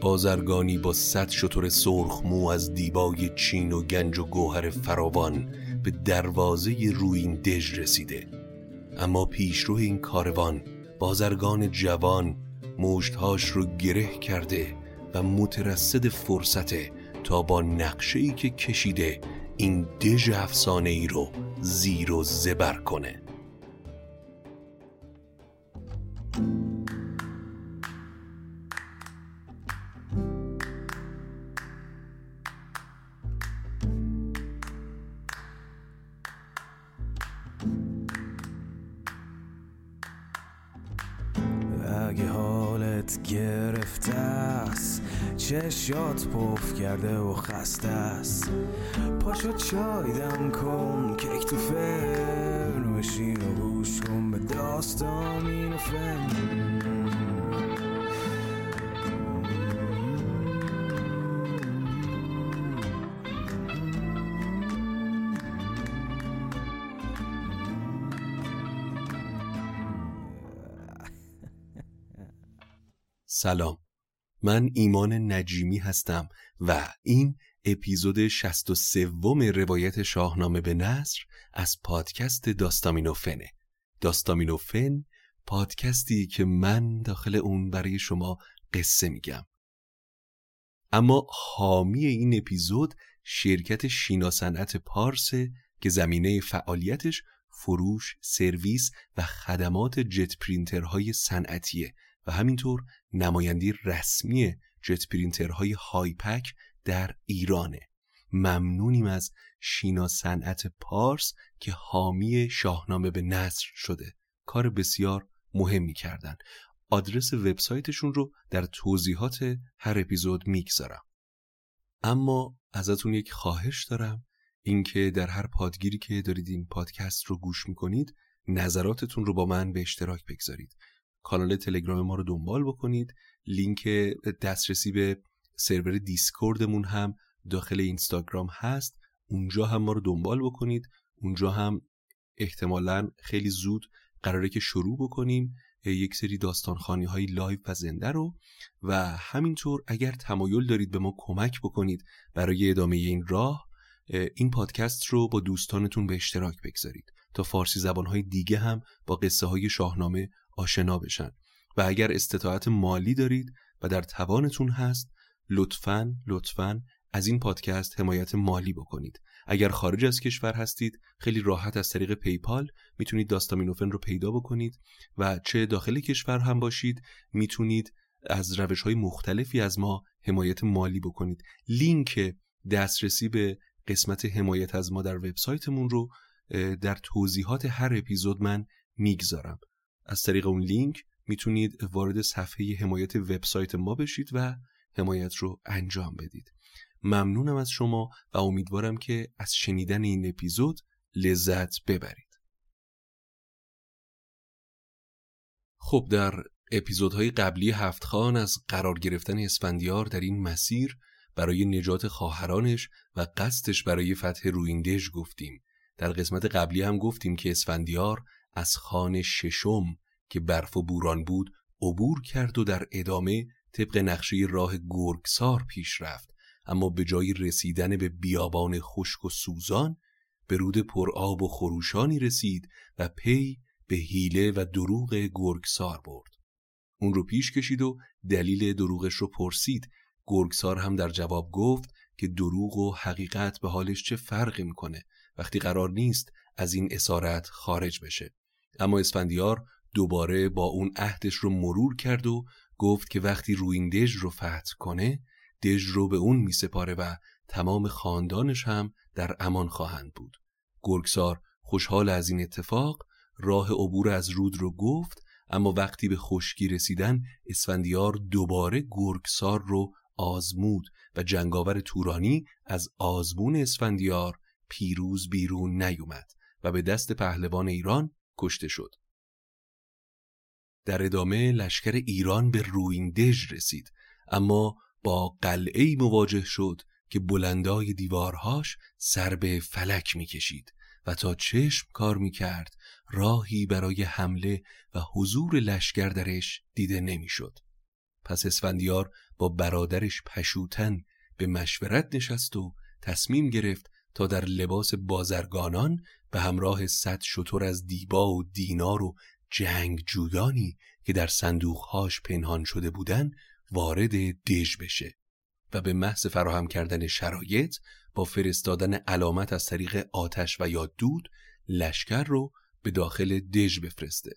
بازرگانی با صد شطور سرخ مو از دیبای چین و گنج و گوهر فراوان به دروازه روین دژ رسیده. اما پیشرو این کاروان بازرگان جوان مشتهاش رو گره کرده و مترصد فرصته تا با نقشه ای که کشیده این دژ افسانه ای رو زیر و زبر کنه. چشات پف کرده و خسته است. پاشو چای دم کن کیک تو فرن بشین و گوش کن به داستان این فن. سلام. من ایمان نجیمی هستم و این اپیزود 63 روایت شاهنامه به نصر از پادکست داستامینوفنه. داستامینوفن پادکستی که من داخل اون برای شما قصه میگم. اما حامی این اپیزود شرکت شینا صنعت پارس که زمینه فعالیتش فروش، سرویس و خدمات jet printer های صنعتیه. و همینطور نمایندگی رسمی jet printer های هایپک در ایرانه. ممنونیم از شینا صنعت پارس که حامی شاهنامه به نثر شده. کار بسیار مهمی کردن آدرس وبسایتشون رو در توضیحات هر اپیزود می‌گذارم. اما ازتون یک خواهش دارم. اینکه در هر پادگیری که دارید این پادکست رو گوش می‌کنید نظراتتون رو با من به اشتراک بگذارید. کانال تلگرام ما رو دنبال بکنید. لینک دسترسی به سرور دیسکوردمون هم داخل اینستاگرام هست. اونجا هم ما رو دنبال بکنید. اونجا هم احتمالا خیلی زود قراره که شروع بکنیم یک سری داستان‌خوانی های live و زنده رو. و همینطور اگر تمایل دارید به ما کمک بکنید برای ادامه این راه این پادکست رو با دوستانتون به اشتراک بگذارید. تا فارسی زبانهای دیگه هم با قصه های شاهنامه آشنا بشن. و اگر استطاعت مالی دارید و در توانتون هست لطفا لطفا از این پادکست حمایت مالی بکنید. اگر خارج از کشور هستید خیلی راحت از طریق پیپال می‌تونید داستامینوفن رو پیدا بکنید و چه داخل کشور هم باشید می‌تونید از روش های مختلفی از ما حمایت مالی بکنید. لینک دسترسی به قسمت حمایت از ما در وبسایتمون رو در توضیحات هر اپیزود من می‌گذارم. از طریق اون لینک می‌تونید وارد صفحه حمایت وبسایت ما بشید و حمایت رو انجام بدید. ممنونم از شما و امیدوارم که از شنیدن این اپیزود لذت ببرید. خب در اپیزودهای قبلی هفت خان از قرار گرفتن اسفندیار در این مسیر برای نجات خواهرانش و قصدش برای فتح رویندژ گفتیم. در قسمت قبلی هم گفتیم که اسفندیار از خان ششم که برف و بوران بود عبور کرد و در ادامه طبق نقشه راه گرگسار پیش رفت. اما به جای رسیدن به بیابان خشک و سوزان به رود پرآب و خروشانی رسید و پی به حیله و دروغ گرگسار برد. اون رو پیش کشید و دلیل دروغش رو پرسید. گرگسار هم در جواب گفت که دروغ و حقیقت به حالش چه فرقی می‌کنه؟ وقتی قرار نیست از این اسارت خارج بشه. اما اسفندیار دوباره با اون عهدش رو مرور کرد و گفت که وقتی روین دژ رو فتح کنه دژ رو به اون میسپاره و تمام خاندانش هم در امان خواهند بود. گرگسار خوشحال از این اتفاق راه عبور از رود رو گفت اما وقتی به خشکی رسیدن اسفندیار دوباره گرگسار رو آزمود و جنگاور تورانی از آزمون اسفندیار پیروز بیرون نیومد و به دست پهلوان ایران کشته شد. در ادامه لشکر ایران به رویندژ رسید اما با قلعه مواجه شد که بلندای دیوارهاش سر به فلک می‌کشید و تا چشم کار می‌کرد راهی برای حمله و حضور لشکر درش دیده نمی‌شد. پس اسفندیار با برادرش پشوتن به مشورت نشست و تصمیم گرفت تا در لباس بازرگانان به همراه صد شطور از دیبا و دینار و جنگ جویانی که در صندوقهاش پنهان شده بودن وارد دژ بشه و به محض فراهم کردن شرایط با فرستادن علامت از طریق آتش و یا دود لشکر رو به داخل دژ بفرسته.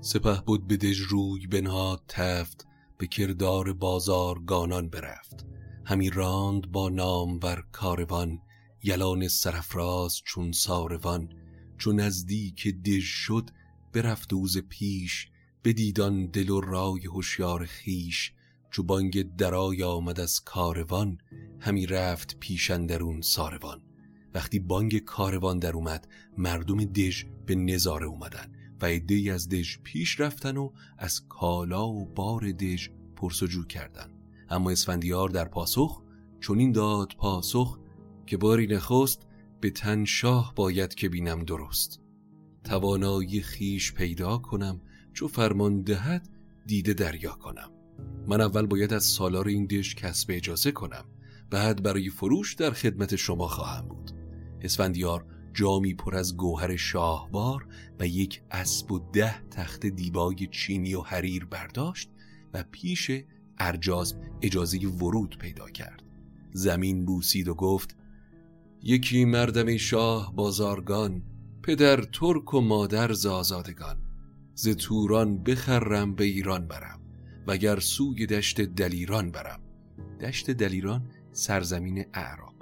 سپه بود به دژ روی بنهاد تفت به کردار بازار گانان برفت. همی راند با نام ور کاروان یلان سرفراز چون ساروان. چون نزدیک دژ شد برفت اوز پیش بدیدان دل و رای هوشیار خیش چو بانگ درای آمد از کاروان همی رفت پیش اندرون ساروان. وقتی بانگ کاروان در اومد مردم دژ به نظاره اومدن و عدهای از دژ پیش رفتن و از کالا و بار دژ پرسجو کردن. اما اسفندیار در پاسخ چنین داد پاسخ که باری نخست به تن شاه باید که بینم درست. توانایی خیش پیدا کنم چو فرمان دهد دیده دریا کنم. من اول باید از سالار این دش کسب اجازه کنم. بعد برای فروش در خدمت شما خواهم بود. اسفندیار جامی پر از گوهر شاهوار و یک اسب و ده تخت دیبای چینی و حریر برداشت و پیش ارجاز اجازه ورود پیدا کرد. زمین بوسید و گفت یکی مردم شاه بازارگان پدر ترک و مادر زازادگان ز توران بخرم به ایران برم وگر سوی دشت دلیران برم. دشت دلیران سرزمین اعراب.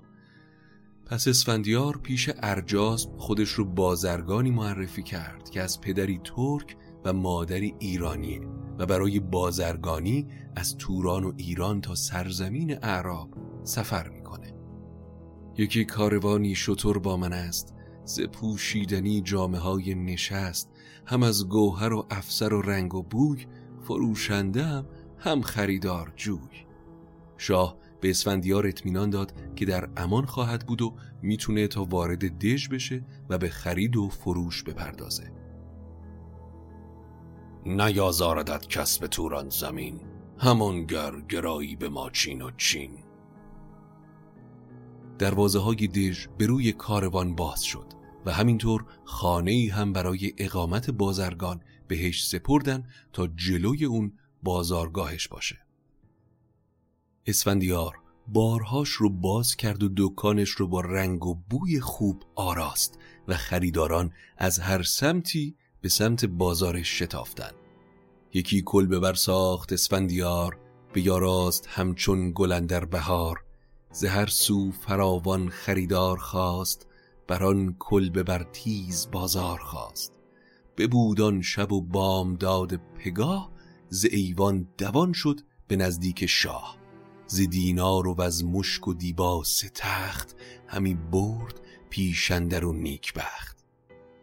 پس اسفندیار پیش ارجاز خودش رو بازرگانی معرفی کرد که از پدری ترک و مادری ایرانیه و برای بازرگانی از توران و ایران تا سرزمین اعراب سفر می‌کنه. یکی کاروانی شطور با من است ز پوشیدنی جامعه های نشست هم از گوهر و افسر و رنگ و بوی فروشنده هم هم خریدار جوی. شاه به اسفندیار اطمینان داد که در امان خواهد بود و می‌تونه تا وارد دژ بشه و به خرید و فروش بپردازه. نیازاردت کسب توران زمین همانگر گرایی به ما چین و چین. دروازه های دژ به روی کاروان باز شد و همینطور خانه ای هم برای اقامت بازرگان بهش سپردن تا جلوی اون بازارگاهش باشه. اسفندیار بارهاش رو باز کرد و دکانش رو با رنگ و بوی خوب آراست و خریداران از هر سمتی به سمت بازارش شتافتن یکی کل ببر ساخت اسفندیار به یاراست همچون گلندر بهار. زهر سو فراوان خریدار خواست بران کل ببر تیز بازار خواست. ببودان شب و بام داد پگاه ز ایوان دوان شد به نزدیک شاه. ز دینار و از مشک و دیبا تخت همی برد پیشندر و نیکبخت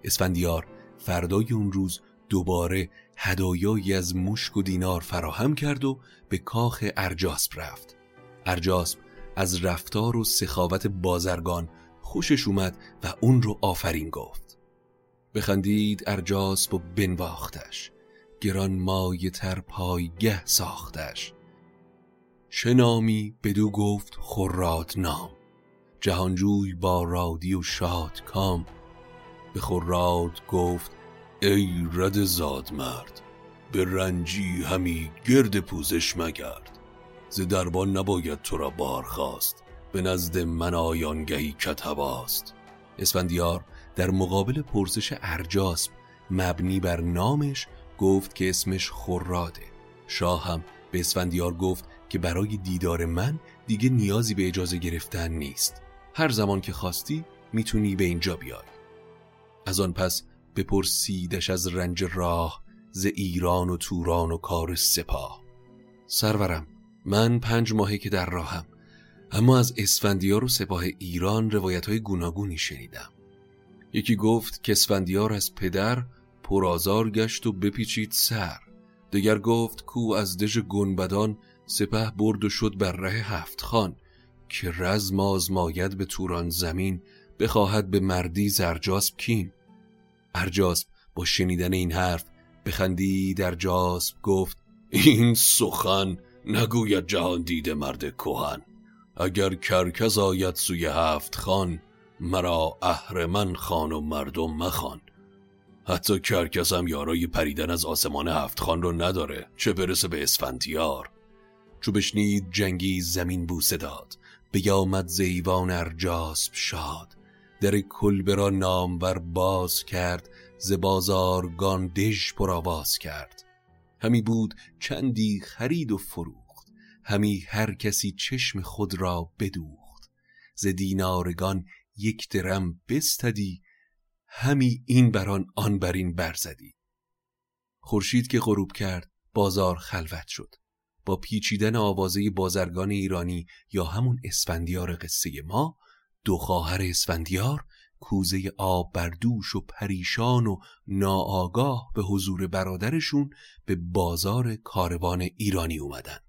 اسفندیار فردای اون روز دوباره هدایایی از مشک و دینار فراهم کرد و به کاخ ارجاسب رفت. ارجاسب از رفتار و سخاوت بازرگان خوشش اومد و اون رو آفرین گفت. بخندید ارجاسب و بنواختش. گران مایه تر پایگه ساختش. چه نامی؟ بدو گفت خراد نام. جهانجوی با رادی و شاد کام. به خراد گفت ای رد زاد مرد به رنجی همی گرد پوزش مگرد. ز دربان نباید تو را بار خواست به نزد من آیانگهی کتباست اسفندیار در مقابل پرسش ارجاسب مبنی بر نامش گفت که اسمش خراده. شاه هم به اسفندیار گفت که برای دیدار من دیگه نیازی به اجازه گرفتن نیست. هر زمان که خواستی می‌تونی به اینجا بیای. از آن پس بپرسیدش از رنج راه ز ایران و توران و کار سپاه. سرورم من پنج ماهی که در راهم اما از اسفندیار و سپاه ایران روایت های گوناگونی شنیدم. یکی گفت که اسفندیار از پدر پرازار گشت و بپیچید سر. دگر گفت کو از دژ گنبدان سپه برد و شد بر ره هفت خان که رزم آزماید به توران زمین بخواهد به مردی زرجاسب کین ارجاسب با شنیدن این حرف بخندی در جاسب گفت این سخن نگوید جهان دیده مرد کوهن اگر کرکز آید سوی هفت خان مرا اهرمن خان و مردم مخان حتی کرکس هم یارای پریدن از آسمان هفت خان رو نداره. چه برسه به اسفندیار؟ چو بشنید جنگی زمین بوسه داد. بیامد زیوان ارجاسب شاد. در کلبه را نامور باز کرد ز بازارگان دژ پر آواز کرد. همی بود چندی خرید و فروخت همی هر کسی چشم خود را بدوخت. ز دینارگان یک درم بستدی همی این بران آن برین برزدی. خورشید که غروب کرد بازار خلوت شد. با پیچیدن آوازه بازرگان ایرانی یا همون اسفندیار قصه ما دو خواهر اسفندیار کوزه آب بر دوش و پریشان و ناآگاه به حضور برادرشون به بازار کاروان ایرانی اومدن.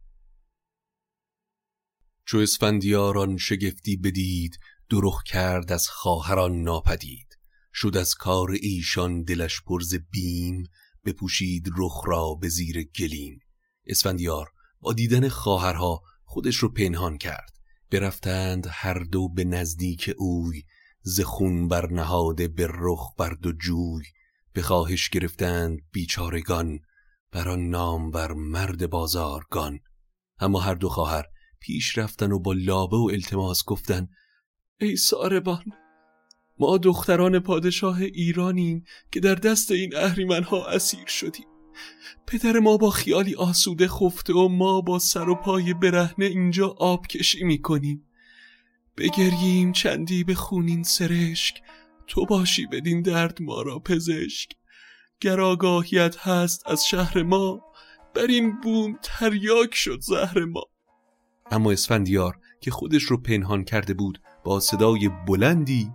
چو اسفندیاران شگفتی بدید درخ کرد از خواهران ناپدید. شد از کار ایشان دلش پرز بیم بپوشید رخ را به زیر گلیم. اسفندیار با دیدن خواهرها خودش رو پنهان کرد. برفتند هر دو به نزدیک اوی ز خون بر نهاده به رخ برد و جوی. به خواهش گرفتند بیچارگان بر آن نام بر مرد بازارگان. اما هر دو خواهر پیش رفتن و با لابه و التماس گفتن ای ساربان ما دختران پادشاه ایرانیم که در دست این اهریمنها اسیر شدیم. پدر ما با خیالی آسوده خفته و ما با سر و پای برهنه اینجا آب کشی می‌کنیم. بگریم چندی به خونین سرشک تو باشی بدین درد ما را پزشک. گر آگاهیت هست از شهر ما بر این بوم تریاک شد زهر ما. اما اسفندیار که خودش رو پنهان کرده بود با صدای بلندی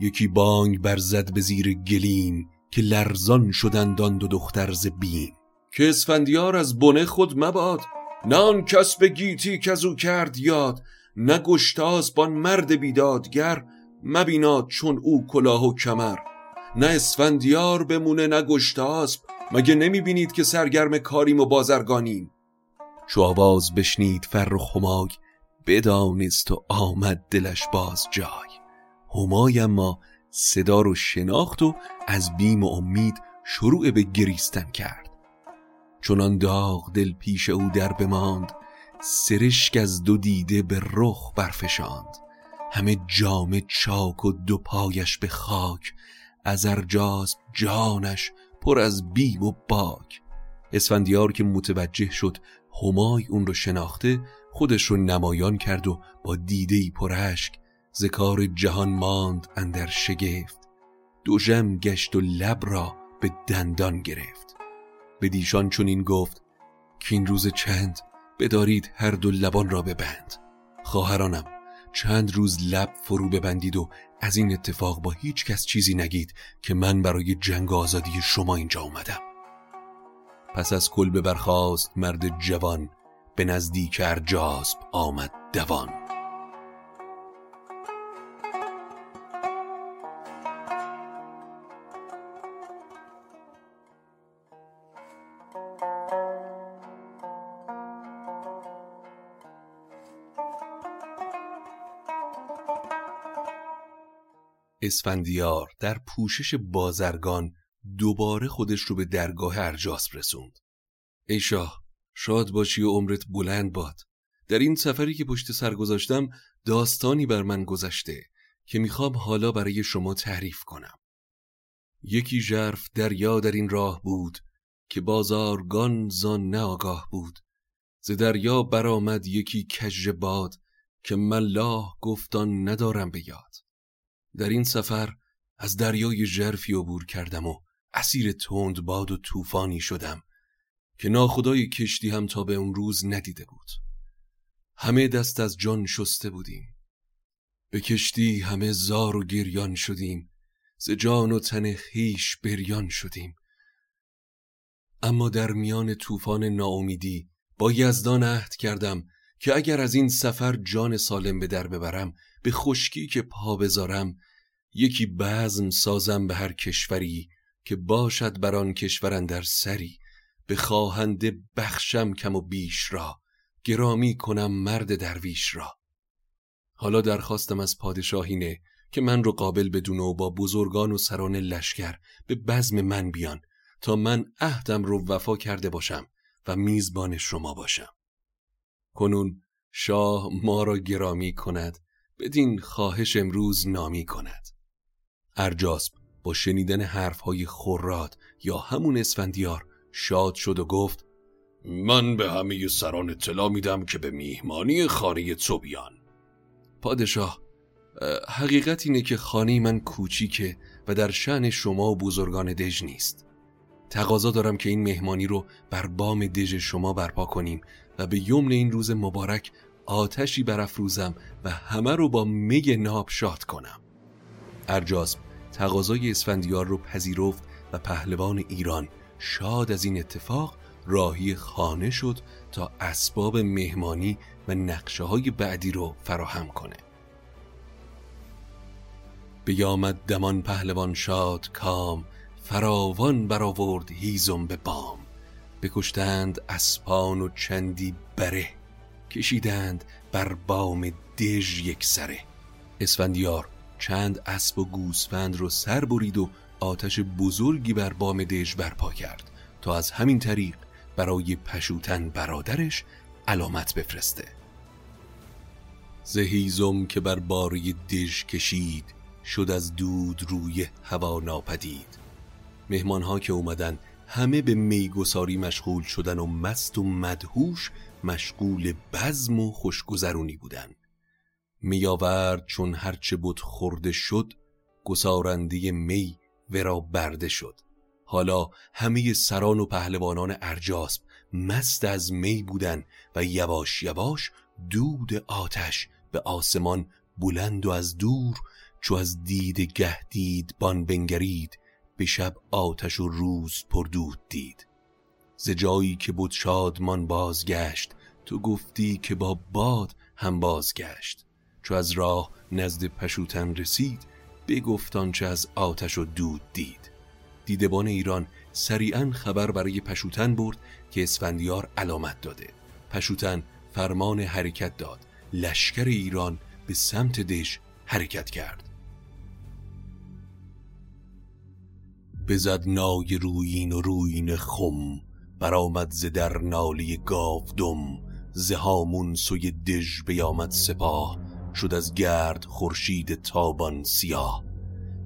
یکی بانگ برزد به زیر گلیم. که لرزان شدند آن دو دختر ز بیم. که اسفندیار از بنه خود مباد نه آن کس به گیتی که او کرد یاد نه گشتاز بان مرد بیدادگر مبیناد چون او کلاه و کمر. نه اسفندیار بمونه نه گشتاسب مگه نمی بینید که سرگرم کاریم و بازرگانیم؟ چو آواز بشنید فرخ همای بدانست و آمد دلش باز جای. همای اما صدا رو شناخت و از بیم و امید شروع به گریستن کرد. چونان داغ دل پیش او در بماند سرشک از دو دیده به رخ برفشاند. همه جامه چاک و دو پایش به خاک از ارجاز جانش پر از بیم و باک. اسفندیار که متوجه شد همای اون رو شناخته خودش رو نمایان کرد و با دیدهی پرشک ذکار جهان ماند اندر شگفت. دو جم گشت و لب را به دندان گرفت. به دیشان چون این گفت که این روز چند بدارید هر دو لبان را ببند. خواهرانم چند روز لب فرو ببندید و از این اتفاق با هیچ کس چیزی نگید که من برای جنگ آزادی شما اینجا اومدم. پس از کل برخاست مرد جوان به نزدیک ارجاسب آمد دوان. اسفندیار در پوشش بازرگان دوباره خودش رو به درگاه ارجاسب رسوند. ای شاه شاد باشی و عمرت بلند باد. در این سفری که پشت سر گذاشتم داستانی بر من گذشته که می‌خوام حالا برای شما تعریف کنم. یکی ژرف دریا در این راه بود که بازارگان زان ناگاه بود. ز دریا برآمد یکی کژ باد که ملاح گفتان ندارم به یاد. در این سفر از دریای ژرفی عبور کردم و اسیر تند باد و طوفانی شدم که ناخدای کشتی هم تا به اون روز ندیده بود. همه دست از جان شسته بودیم. به کشتی همه زار و گریان شدیم. ز جان و تن خیش بریان شدیم. اما در میان طوفان ناامیدی با یزدان عهد کردم که اگر از این سفر جان سالم به در ببرم به خشکی که پا بذارم یکی بزم سازم به هر کشوری که باشد بر آن کشور در سری. به خواهنده بخشم کم و بیش را گرامی کنم مرد درویش را. حالا درخواستم از پادشاهینه که من رو قابل بدونه و با بزرگان و سران لشکر به بزم من بیان تا من عهدم رو وفا کرده باشم و میزبان شما باشم. کنون شاه ما را گرامی کند بدین خواهش امروز نامی کند. ارجاسب با شنیدن حرفهای خوراد یا همون اسفندیار شاد شد و گفت من به همه سران اطلاع میدم که به میهمانی خانه تو بیان. پادشاه حقیقت اینه که خانه من کوچیکه و در شعن شما و بزرگان دژ نیست. تقاضا دارم که این مهمانی رو بر بام دژ شما برپا کنیم و به یمن این روز مبارک آتشی برافروزم و همه رو با می ناب شاد کنم. ارجاسب تقاضای اسفندیار رو پذیرفت و پهلوان ایران شاد از این اتفاق راهی خانه شد تا اسباب مهمانی و نقشه های بعدی رو فراهم کنه. بیامد دمان پهلوان شاد کام فراوان برآورد هیزم به بام. بکشتند اسپان و چندی بره. کشیدند بر بام دژ یک سره. اسفندیار چند اسب و گوسفند رو سر برید و آتش بزرگی بر بام دژ برپا کرد تا از همین طریق برای پشوتن برادرش علامت بفرسته. زهیزم که بر باری دژ کشید شد از دود روی هوا ناپدید. مهمانها که اومدن همه به میگساری مشغول شدن و مست و مدهوش مشغول بزم و خوشگذرونی بودن. میآورد چون هرچه بود خورده شد گسارنده می ورا برده شد. حالا همه سران و پهلوانان ارجاسب مست از می بودن و یواش یواش دود آتش به آسمان بلند و از دور چو از دید گه دید بان بنگرید به شب آتش و روز پردود دید. ز جایی که بود شادمان بازگشت تو گفتی که با باد هم بازگشت. چو از راه نزد پشوتن رسید بگفتان چه از آتش و دود دید. دیدبان ایران سریعا خبر برای پشوتن برد که اسفندیار علامت داده. پشوتن فرمان حرکت داد. لشکر ایران به سمت دش حرکت کرد. بزد نای روین و روین خم برآمد ز در نالی گاودم. زهامون سوی دژ بیامد سپاه شد از گرد خورشید تابان سیاه.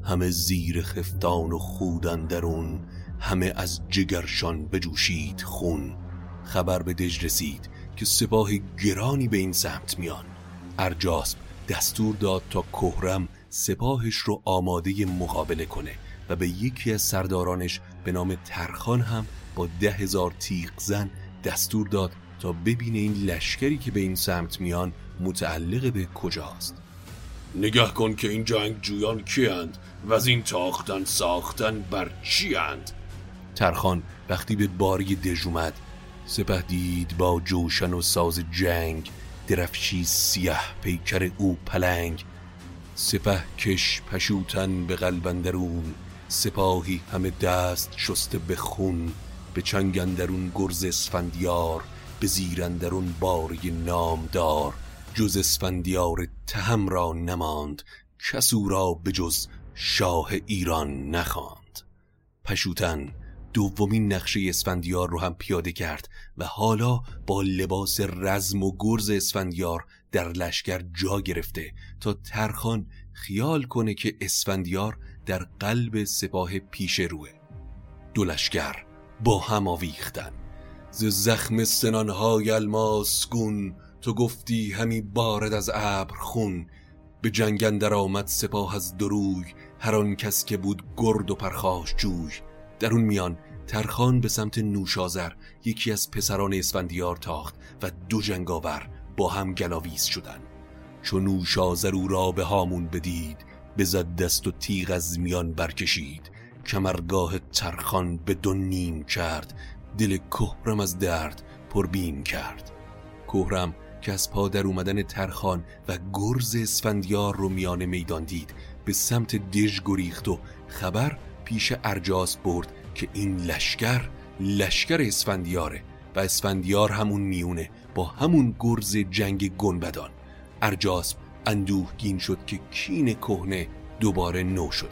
همه زیر خفتان و خودن درون همه از جگرشان بجوشید خون. خبر به دژ رسید که سپاه گرانی به این سمت میان. ارجاسب دستور داد تا کهرم سپاهش رو آماده مقابله کنه. و به یکی از سردارانش به نام ترخان هم با ده هزار تیغ زن دستور داد تا ببینه این لشکری که به این سمت میان متعلق به کجاست. نگه کن که این جنگ جویان کیند وزین تاختن ساختن بر چی اند ترخان وقتی به باری دژ اومد سپه دید با جوشن و ساز جنگ درفشی سیه پیکر او پلنگ. سپه کش پشوتن به قلب اندرون سپاهی همه دست شسته به خون به چنگ اندرون گرز اسفندیار به زیرندرون باری نامدار. جز اسفندیار تهم را نماند کسو را به جز شاه ایران نخواند. پشوتن دومین نقشه اسفندیار رو هم پیاده کرد و حالا با لباس رزم و گرز اسفندیار در لشکر جا گرفته تا ترخان خیال کنه که اسفندیار در قلب سپاه پیش روه. دو لشکر با هم آویختن. ز زخم سنانهای الماس گون تو گفتی همی بارد از ابر خون. به جنگندر آمد سپاه از دروی هر آن کس که بود گرد و پرخاش جوی. در اون میان ترخان به سمت نوشازر یکی از پسران اسفندیار تاخت و دو جنگاور با هم گلاویز شدن. چون او را به هامون بدید بزد دست و تیغ از میان برکشید. کمرگاه ترخان به دو نیم کرد دل کهرم از درد پربین کرد. کهرم که از پا در اومدن ترخان و گرز اسفندیار رو میان میدان دید به سمت دژ گریخت و خبر پیش ارجاس برد که این لشکر لشکر اسفندیاره و اسفندیار همون میونه با همون گرز جنگ گنبدان. ارجاسب اندوهگین شد که کین کهنه دوباره نو شده.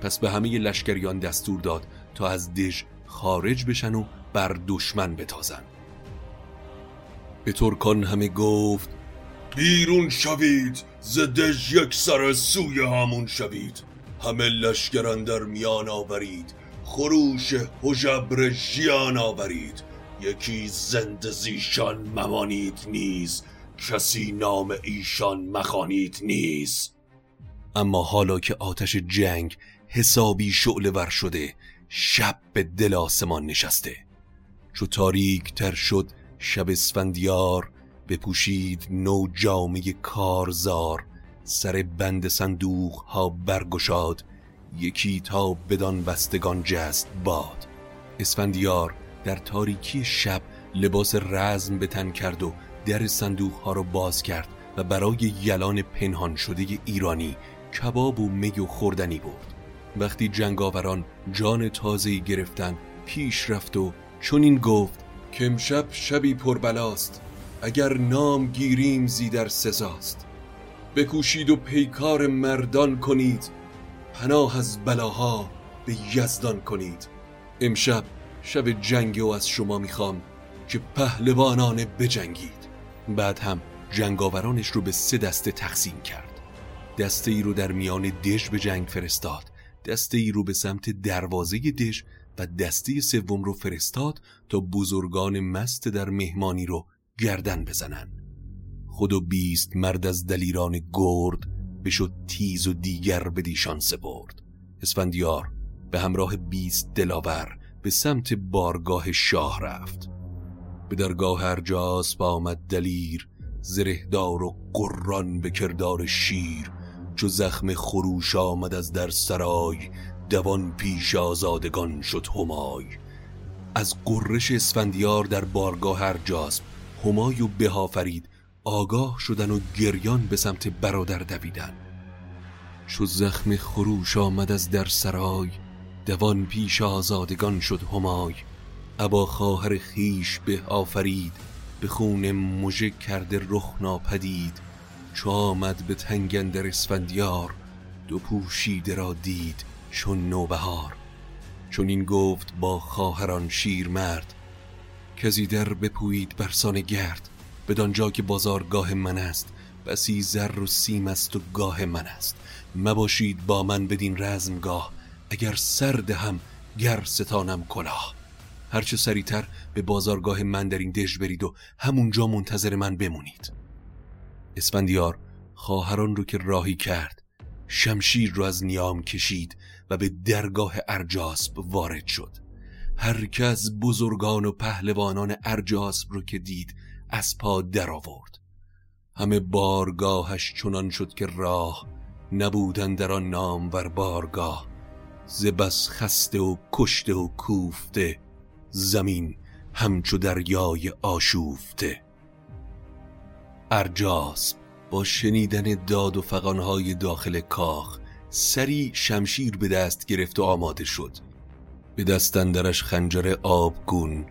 پس به همه لشکریان دستور داد تا از دژ خارج بشن و بر دشمن بتازن. به ترکان همه گفت بیرون شوید زدش یک سر سوی همون شوید. همه لشکران در میان آورید خروش حجبر ژیان آورید. یکی زنده زیشان ممانید نیز کسی نام ایشان مخانید نیز. اما حالا که آتش جنگ حسابی شعله ور شده شب به دل آسمان نشسته. چو تاریک تر شد شب اسفندیار بپوشید نو جامعه کارزار. سر بند صندوق ها برگشاد یکی تا بدان بستگان جست باد. اسفندیار در تاریکی شب لباس رزم به تن کرد و در صندوق ها را باز کرد و برای یلان پنهان شده ایرانی کباب و می و خوردنی برد. وقتی جنگاوران جان تازهی گرفتن پیش رفت و این گفت که امشب شبی پربلاست اگر نام گیریم زیدر سزاست. بکوشید و پیکار مردان کنید پناه از بلاها به یزدان کنید. امشب شب جنگ و از شما می‌خوام. که پهلوانان بجنگید. بعد هم جنگاورانش رو به سه دسته تقسیم کرد. دسته ای رو در میان دژ به جنگ فرستاد. دسته ای رو به سمت دروازه دژ و دسته سوم رو فرستاد تا بزرگان مست در مهمانی رو گردن بزنن. خود و بیست مرد از دلیران گرد بشد تیز و دیگر به دیشان سپرد. اسفندیار به همراه بیست دلاور به سمت بارگاه شاه رفت. به درگاه ارجاس با آمد دلیر زرهدار و قران به کردار شیر. چو زخم خروش آمد از در سرای دوان پیش آزادگان شد همای. از قرش اسفندیار در بارگاه ارجاس همای و بهافرید آگاه شدن و گریان به سمت برادر دویدن. چو زخم خروش آمد از در سرای دوان پیش آزادگان شد همای. ابا خواهر خیش به آفرید به خون مژه کرده رخ ناپدید. چو آمد به تنگندر اسفندیار دو پوشیده را دید چون نوبهار. چون این گفت با خواهران شیر مرد کزی در بپویید برسان گرد. بدانجا که بازارگاه من است بسی زر و سیم است و گاه من است. مباشید با من بدین رزمگاه اگر سرد هم گر ستانم کلاه. هرچه سریعتر به بازارگاه من در این دژ برید و همونجا منتظر من بمونید. اسفندیار خواهران رو که راهی کرد شمشیر رو از نیام کشید و به درگاه ارجاسب وارد شد. هر از بزرگان و پهلوانان ارجاسب رو که دید از پا در آورد همه بارگاهش چنان شد که راه نبودن در آن نام ور بارگاه ز بس خسته و کشته و کوفته زمین همچو دریای آشوفته. ارجاس با شنیدن داد و فقانهای داخل کاخ سری شمشیر به دست گرفت و آماده شد. به دست اندرش خنجر آبگون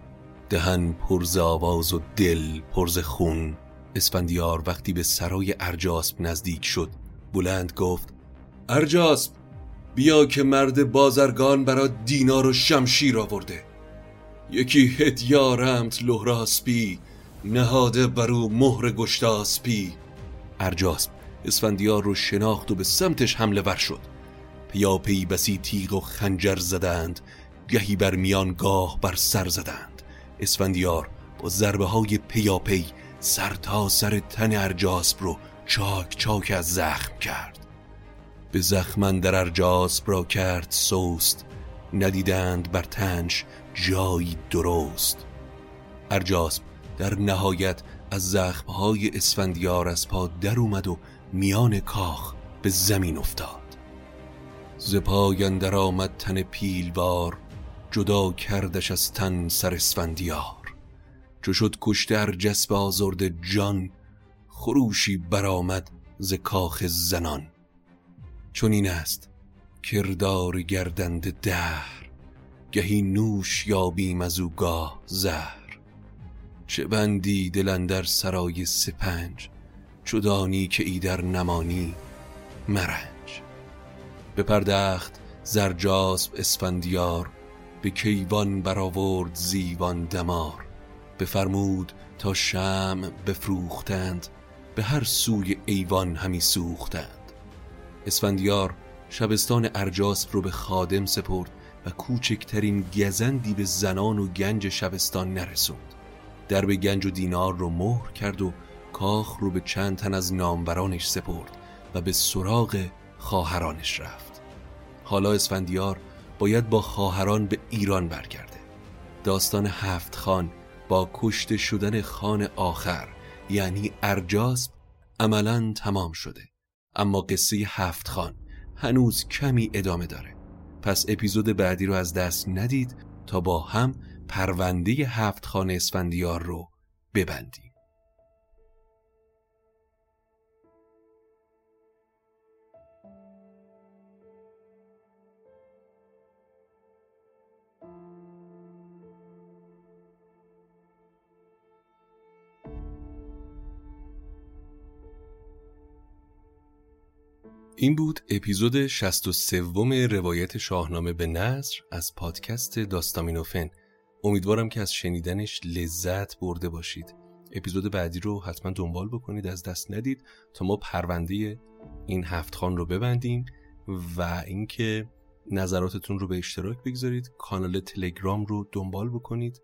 دهن پرز آواز و دل پرز خون. اسفندیار وقتی به سرای ارجاسب نزدیک شد بلند گفت ارجاسب بیا که مرد بازرگان برا دینار و شمشیر آورده. یکی هدیارمت لهراسپی نهاده برو مهر گشتاسپی. ارجاسب اسفندیار رو شناخت و به سمتش حمله ور شد. پیاپی بسی تیغ و خنجر زدند گهی بر میان گاه بر سر زدند. اسفندیار با ضربه های پیاپی سر تا سر تن ارجاسب رو چاک چاک از زخم کرد. به زخمن در ارجاسب را کرد سوست ندیدند بر تنش جایی درست. ارجاسب در نهایت از زخمهای اسفندیار از پا در اومد و میان کاخ به زمین افتاد. ز پای اندر آمد تن پیلوار جدا کردش از تن سر اسفندیار. چو شد کشته ارجسب آزرده جان خروشی برآمد ز کاخ زنان. چون این است کردار گردنده دهر گهی نوش یابیم از او گاه زهر. چه بندی دل در سرای سپنج چو که ایدر نمانی مرنج. به پردخت زرجاسب اسفندیار به کیوان برآورد زیوان دمار. بفرمود تا شم بفروختند به هر سوی ایوان همی سوختند. اسفندیار شبستان ارجاسب رو به خادم سپرد و کوچکترین گزندی به زنان و گنج شبستان نرسوند. درب گنج و دینار رو مهر کرد و کاخ رو به چند تن از نامورانش سپرد و به سراغ خواهرانش رفت. حالا اسفندیار باید با خواهران به ایران برگرده. داستان هفت خان با کشته شدن خان آخر یعنی ارجاسب عملا تمام شده. اما قصه هفت خان هنوز کمی ادامه داره. پس اپیزود بعدی رو از دست ندید تا با هم پرونده هفت خان اسفندیار رو ببندیم. این بود اپیزود 63 روایت شاهنامه به نصر از پادکست داستامینوفن. امیدوارم که از شنیدنش لذت برده باشید. اپیزود بعدی رو حتما دنبال بکنید از دست ندید تا ما پرونده این هفت خان رو ببندیم و اینکه نظراتتون رو به اشتراک بگذارید. کانال تلگرام رو دنبال بکنید.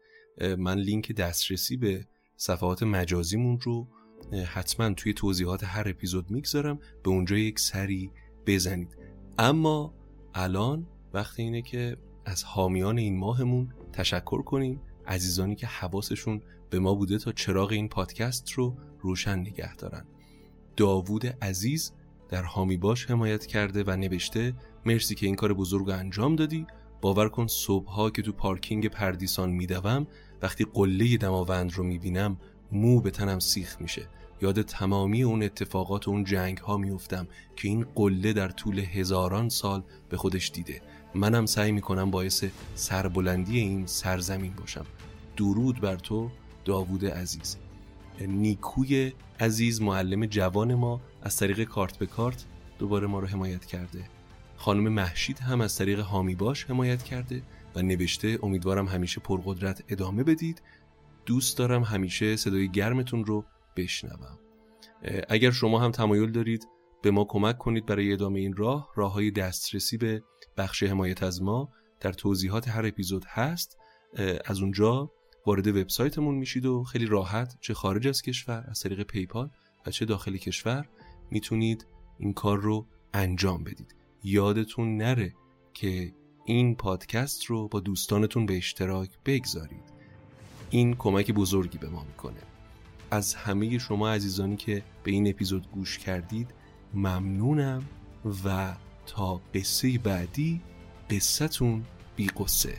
من لینک دسترسی به صفحات مجازیمون رو حتما توی توضیحات هر اپیزود می‌گذارم. به اونجا یک سری بزنید. اما الان وقت اینه که از حامیان این ماهمون تشکر کنیم. عزیزانی که حواسشون به ما بوده تا چراغ این پادکست رو روشن نگه دارن. داوود عزیز در حامی باش حمایت کرده و نوشته مرسی که این کار بزرگ انجام دادی. باور کن صبحها که تو پارکینگ پردیسان میدوم وقتی قله دماوند رو می‌بینم مو به تنم سیخ میشه. یاد تمامی اون اتفاقات و اون جنگ ها میفتم که این قله در طول هزاران سال به خودش دیده. منم سعی می‌کنم باعث سربلندی این سرزمین باشم. درود بر تو داوود عزیز. نیکوی عزیز معلم جوان ما از طریق کارت به کارت دوباره ما رو حمایت کرده. خانم محشید هم از طریق هامی باش حمایت کرده و نوشته امیدوارم همیشه پرقدرت ادامه بدید. دوست دارم همیشه صدای گرمتون رو بشنوم. اگر شما هم تمایل دارید به ما کمک کنید برای ادامه این راه راه های دسترسی به بخش حمایت از ما در توضیحات هر اپیزود هست. از اونجا وارد وبسایتمون میشید و خیلی راحت چه خارج از کشور از طریق پیپال و چه داخل کشور می‌تونید این کار رو انجام بدید. یادتون نره که این پادکست رو با دوستانتون به اشتراک بگذارید. این کمک بزرگی به ما می‌کنه. از همه شما عزیزانی که به این اپیزود گوش کردید ممنونم و تا قصه بعدی قصتون بی قصه